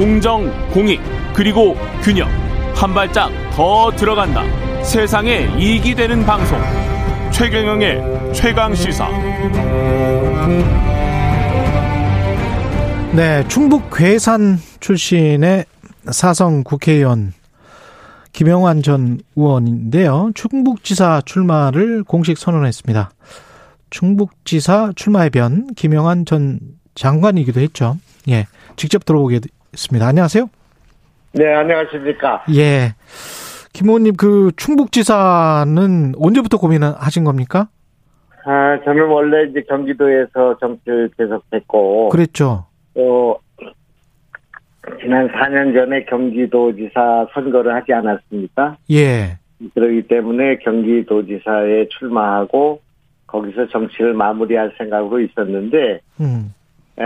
공정, 공익, 그리고 균형. 한 발짝 더 들어간다. 세상에 이익이 되는 방송. 최경영의 최강 시사. 네, 충북 괴산 출신의 사성 국회의원 김영환 전 의원인데요. 충북지사 출마를 공식 선언했습니다. 충북지사 출마의 변 김영환 전 장관이기도 했죠. 예, 직접 들어보 겠습니다. 안녕하세요. 네, 안녕하십니까. 예, 김 의원님 그 충북지사는 언제부터 고민을 하신 겁니까? 아, 저는 원래 이제 경기도에서 정치를 계속했고, 그랬죠. 또 지난 4년 전에 경기도지사 선거를 하지 않았습니까? 예, 그러기 때문에 경기도지사에 출마하고 거기서 정치를 마무리할 생각으로 있었는데, 음, 에,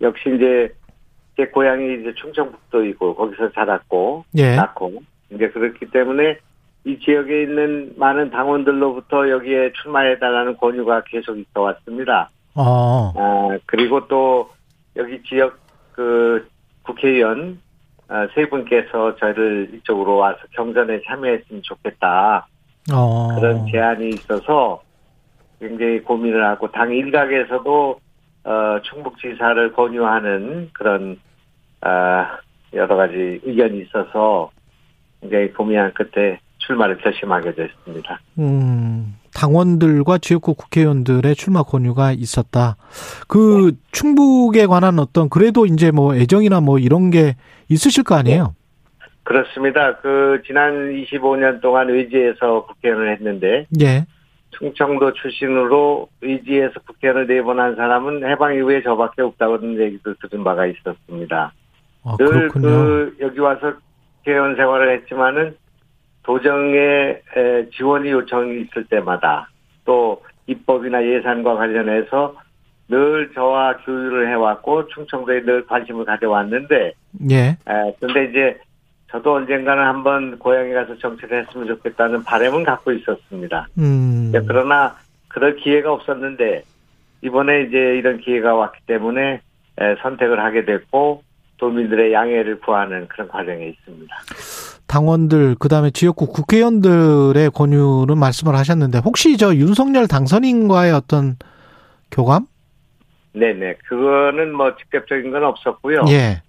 역시 이제 제 고향이 이제 충청북도이고 거기서 자랐고 예, 낳고 이제 그렇기 때문에 이 지역에 있는 많은 당원들로부터 여기에 출마해달라는 권유가 계속 있어 왔습니다. 어, 아, 그리고 또 여기 지역 그 국회의원 아, 세 분께서 저를 이쪽으로 와서 경선에 참여했으면 좋겠다. 어, 그런 제안이 있어서 굉장히 고민을 하고 당 일각에서도 어, 충북지사를 권유하는 그런 아, 여러 가지 의견이 있어서 굉장히 고민한 끝에 출마를 결심하게 됐습니다. 음, 당원들과 지역구 국회의원들의 출마 권유가 있었다. 그 충북에 관한 어떤 그래도 이제 뭐 애정이나 뭐 이런 게 있으실 거 아니에요? 그렇습니다. 그 지난 25년 동안 의지에서 국회의원을 했는데 예. 충청도 출신으로 의지에서 국회의원을 네 번 한 사람은 해방 이후에 저밖에 없다는 얘기도 들은 바가 있었습니다. 아, 늘 그렇군요. 그 여기 와서 국회의원 생활을 했지만은 도정에 에, 지원이 요청이 있을 때마다 또 입법이나 예산과 관련해서 늘 저와 교류를 해왔고 충청도에 늘 관심을 가져왔는데 예. 에, 근데 이제 저도 언젠가는 한번 고향에 가서 정치를 했으면 좋겠다는 바람은 갖고 있었습니다. 음. 네, 그러나 그럴 기회가 없었는데 이번에 이제 이런 기회가 왔기 때문에 에, 선택을 하게 됐고 도민들의 양해를 구하는 그런 과정에 있습니다. 당원들 그다음에 지역구 국회의원들의 권유는 말씀을 하셨는데 혹시 저 윤석열 당선인과의 어떤 교감? 네네 그거는 뭐 직접적인 건 없었고요. 예.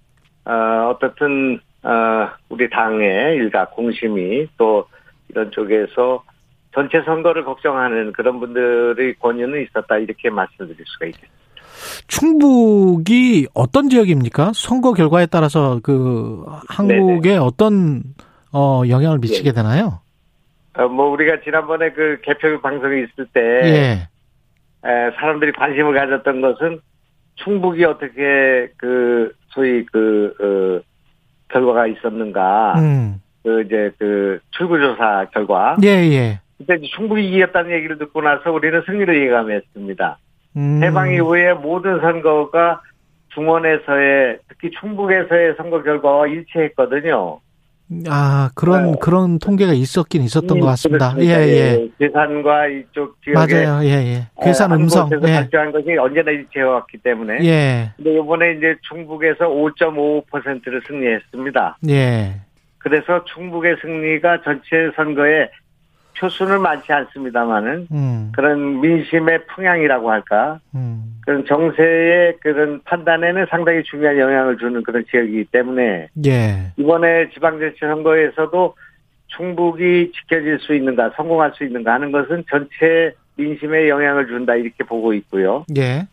어, 어떻든 어, 우리 당의 일각 공심이 또 이런 쪽에서 전체 선거를 걱정하는 그런 분들의 권유는 있었다 이렇게 말씀드릴 수가 있겠습니다. 충북이 어떤 지역입니까? 선거 결과에 따라서 그 한국에 어떤 어 영향을 미치게 예. 되나요? 어, 뭐 우리가 지난번에 그 개표 방송이 있을 때 예. 에, 사람들이 관심을 가졌던 것은 충북이 어떻게 그 소위 그 어, 결과가 있었는가 음. 그 이제 그 출구조사 결과 예, 예. 그때 충북이 이겼다는 얘기를 듣고 나서 우리는 승리를 예감했습니다. 음. 해방 이후에 모든 선거가 중원에서의 특히 충북에서의 선거 결과와 일치했거든요. 아, 그런 네. 그런 통계가 있었긴 있었던 음, 것 같습니다. 예, 그렇습니다. 예. 괴산과 이쪽 지역의 맞아요. 예, 예. 괴산 한 음성. 곳에서 예. 발표한 것이 언제나 일치해왔기 때문에 예. 근데 이번에 이제 충북에서 5.55%를 승리했습니다. 예. 그래서 충북의 승리가 전체 선거에 표수는 많지 않습니다만은 음. 그런 민심의 풍향이라고 할까 음. 그런 정세의 그런 판단에는 상당히 중요한 영향을 주는 그런 지역이기 때문에 예. 이번에 지방자치 선거에서도 충북이 지켜질 수 있는가 성공할 수 있는가 하는 것은 전체 민심에 영향을 준다 이렇게 보고 있고요. 예.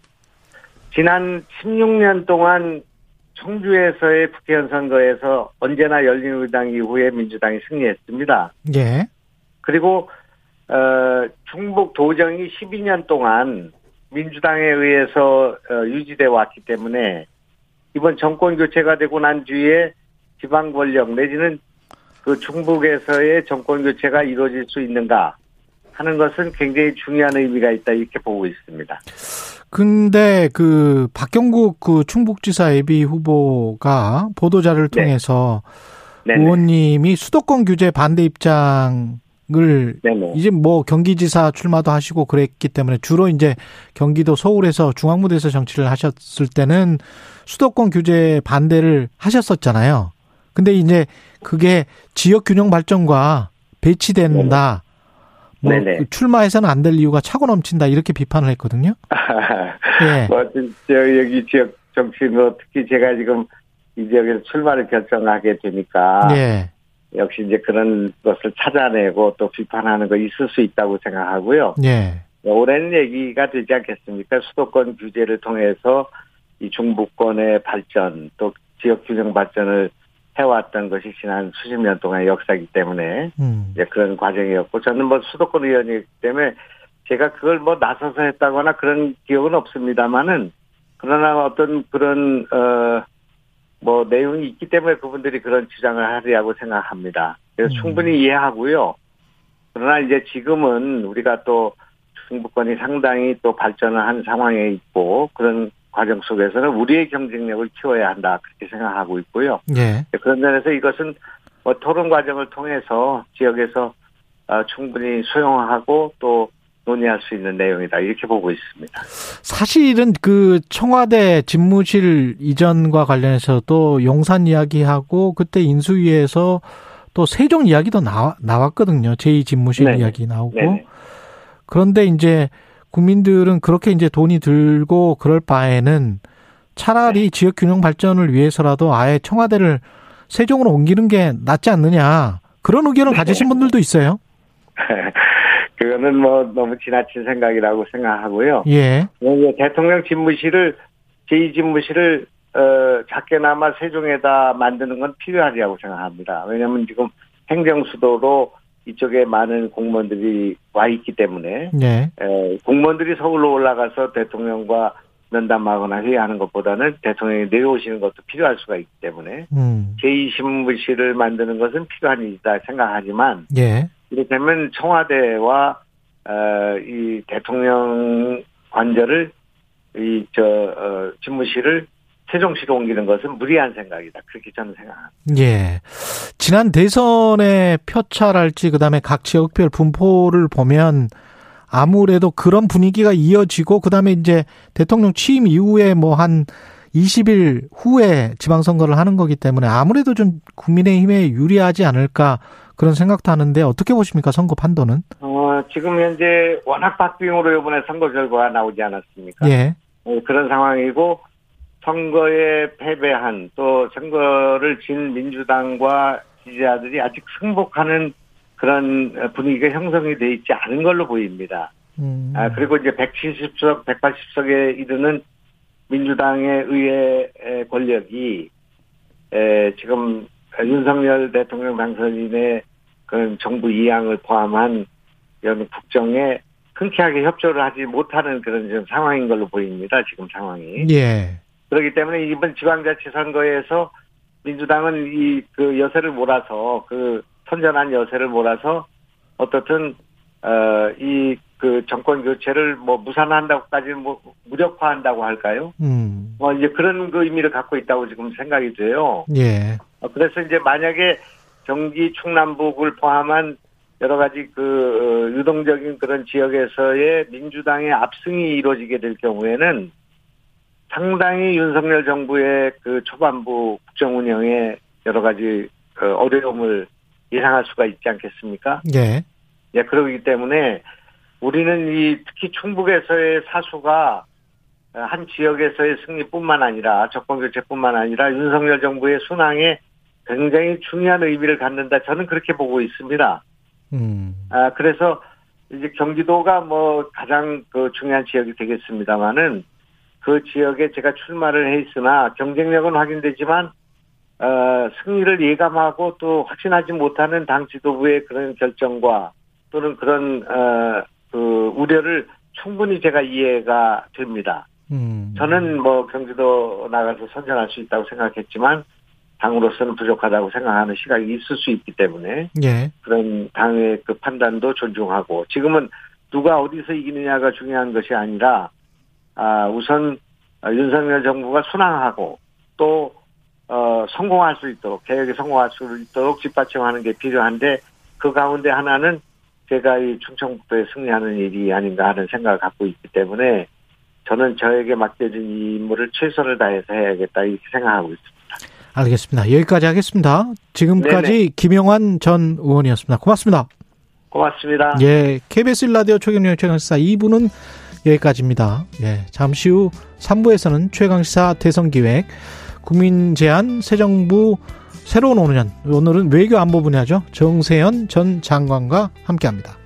지난 16년 동안 청주에서의 국회의원 선거에서 언제나 열린우리당 이후에 민주당이 승리했습니다. 예. 그리고 어, 충북 도정이 12년 동안 민주당에 의해서 어, 유지돼 왔기 때문에 이번 정권 교체가 되고 난 뒤에 지방 권력 내지는 그 충북에서의 정권 교체가 이루어질 수 있는가 하는 것은 굉장히 중요한 의미가 있다 이렇게 보고 있습니다. 근데 그 박경국 그 충북지사 예비 후보가 보도자를 네. 통해서 네. 의원님이 수도권 규제 반대 입장 을 네네. 이제 뭐 경기지사 출마도 하시고 그랬기 때문에 주로 이제 경기도 서울에서 중앙무대에서 정치를 하셨을 때는 수도권 규제 반대를 하셨었잖아요. 근데 이제 그게 지역 균형 발전과 배치된다. 뭐 네네. 출마해서는 안 될 이유가 차고 넘친다 이렇게 비판을 했거든요. 예. 뭐, 저, 여기 지역 정치인으로 특히 제가 지금 이 지역에서 출마를 결정하게 되니까. 예. 역시 이제 그런 것을 찾아내고 또 비판하는 거 있을 수 있다고 생각하고요. 예. 오랜 얘기가 되지 않겠습니까? 수도권 규제를 통해서 이 중부권의 발전 또 지역 균형 발전을 해왔던 것이 지난 수십 년 동안의 역사이기 때문에 음. 이제 그런 과정이었고 저는 뭐 수도권 의원이기 때문에 제가 그걸 뭐 나서서 했다거나 그런 기억은 없습니다만은 그러나 어떤 그런 어 뭐 내용이 있기 때문에 그분들이 그런 주장을 하리라고 생각합니다. 그래서 음. 충분히 이해하고요. 그러나 이제 지금은 우리가 또 중부권이 상당히 또 발전을 한 상황에 있고 그런 과정 속에서는 우리의 경쟁력을 키워야 한다 그렇게 생각하고 있고요. 예. 그런 면에서 이것은 뭐 토론 과정을 통해서 지역에서 어, 충분히 수용하고 또 논의할 수 있는 내용이다 이렇게 보고 있습니다. 사실은 그 청와대 집무실 이전과 관련해서 또 용산 이야기하고 그때 인수위에서 또 세종 이야기도 나와, 나왔거든요. 제2 집무실 네네. 이야기 나오고. 네네. 그런데 이제 국민들은 그렇게 이제 돈이 들고 그럴 바에는 차라리 지역 균형 발전을 위해서라도 아예 청와대를 세종으로 옮기는 게 낫지 않느냐. 그런 의견을 가지신 분들도 있어요. 그거는 뭐 너무 지나친 생각이라고 생각하고요. 예. 이제 대통령 집무실을 제2 집무실을 어, 작게나마 세종에다 만드는 건 필요하리라고 생각합니다. 왜냐하면 지금 행정 수도로 이쪽에 많은 공무원들이 와 있기 때문에 예. 에, 공무원들이 서울로 올라가서 대통령과 면담하거나 회의하는 것보다는 대통령이 내려오시는 것도 필요할 수가 있기 때문에 음. 제2신무실을 만드는 것은 필요한 일이다 생각하지만 예. 이를테면 청와대와 어, 이 대통령 관저를 이저 어, 집무실을 세종시로 옮기는 것은 무리한 생각이다. 그렇게 저는 생각합니다. 예. 지난 대선의 표차랄지 그다음에 각 지역별 분포를 보면 아무래도 그런 분위기가 이어지고 그다음에 이제 대통령 취임 이후에 뭐 한 20일 후에 지방선거를 하는 거기 때문에 아무래도 좀 국민의힘에 유리하지 않을까 그런 생각도 하는데 어떻게 보십니까 선거 판도는? 어, 지금 현재 워낙 박빙으로 이번에 선거 결과가 나오지 않았습니까? 예. 어, 그런 상황이고 선거에 패배한 또 선거를 진 민주당과 지지자들이 아직 승복하는 그런 분위기가 형성이 돼 있지 않은 걸로 보입니다. 음. 아, 그리고 이제 170석, 180석에 이르는 민주당의 의회 권력이 에, 지금 윤석열 대통령 당선인의 그런 정부 이양을 포함한 이런 국정에 흔쾌하게 협조를 하지 못하는 그런 좀 상황인 걸로 보입니다. 지금 상황이. 예. 그렇기 때문에 이번 지방자치 선거에서 민주당은 이 그 여세를 몰아서 그 선전한 여세를 몰아서 어떻든 어이 그 정권 교체를 뭐 무산한다고까지 뭐 무력화한다고 할까요? 음. 뭐 이제 그런 그 의미를 갖고 있다고 지금 생각이 돼요. 예. 어, 그래서 이제 만약에 경기 충남북을 포함한 여러 가지 그 어, 유동적인 그런 지역에서의 민주당의 압승이 이루어지게 될 경우에는 상당히 윤석열 정부의 그 초반부 국정 운영에 여러 가지 그 어려움을 예상할 수가 있지 않겠습니까? 예. 예, 그러기 때문에 우리는 이 특히 충북에서의 사수가 한 지역에서의 승리뿐만 아니라 정권 교체뿐만 아니라 윤석열 정부의 순항에 굉장히 중요한 의미를 갖는다. 저는 그렇게 보고 있습니다. 음. 아, 그래서 이제 경기도가 뭐 가장 그 중요한 지역이 되겠습니다만은 그 지역에 제가 출마를 해 있으나 경쟁력은 확인되지만 어, 승리를 예감하고 또 확신하지 못하는 당 지도부의 그런 결정과 또는 그런 어, 그 우려를 충분히 제가 이해가 됩니다. 음. 저는 뭐 경기도 나가서 선전할 수 있다고 생각했지만 당으로서는 부족하다고 생각하는 시각이 있을 수 있기 때문에 예. 그런 당의 그 판단도 존중하고 지금은 누가 어디서 이기느냐가 중요한 것이 아니라 아 우선 윤석열 정부가 순항하고 또 어, 성공할 수 있도록 개혁에 성공할 수 있도록 뒷받침하는 게 필요한데 그 가운데 하나는 제가 이 충청북도에 승리하는 일이 아닌가 하는 생각을 갖고 있기 때문에 저는 저에게 맡겨진 이 임무를 최선을 다해서 해야겠다 이렇게 생각하고 있습니다. 알겠습니다. 여기까지 하겠습니다. 지금까지 네네. 김영환 전 의원이었습니다. 고맙습니다. 고맙습니다. 예, KBS 라디오 최경영 최강시사 2부는 여기까지입니다. 예, 잠시 후 3부에서는 최강시사 대선기획 국민 제안 새 정부 새로운 5년 오늘은 외교 안보 분야죠. 정세현 전 장관과 함께합니다.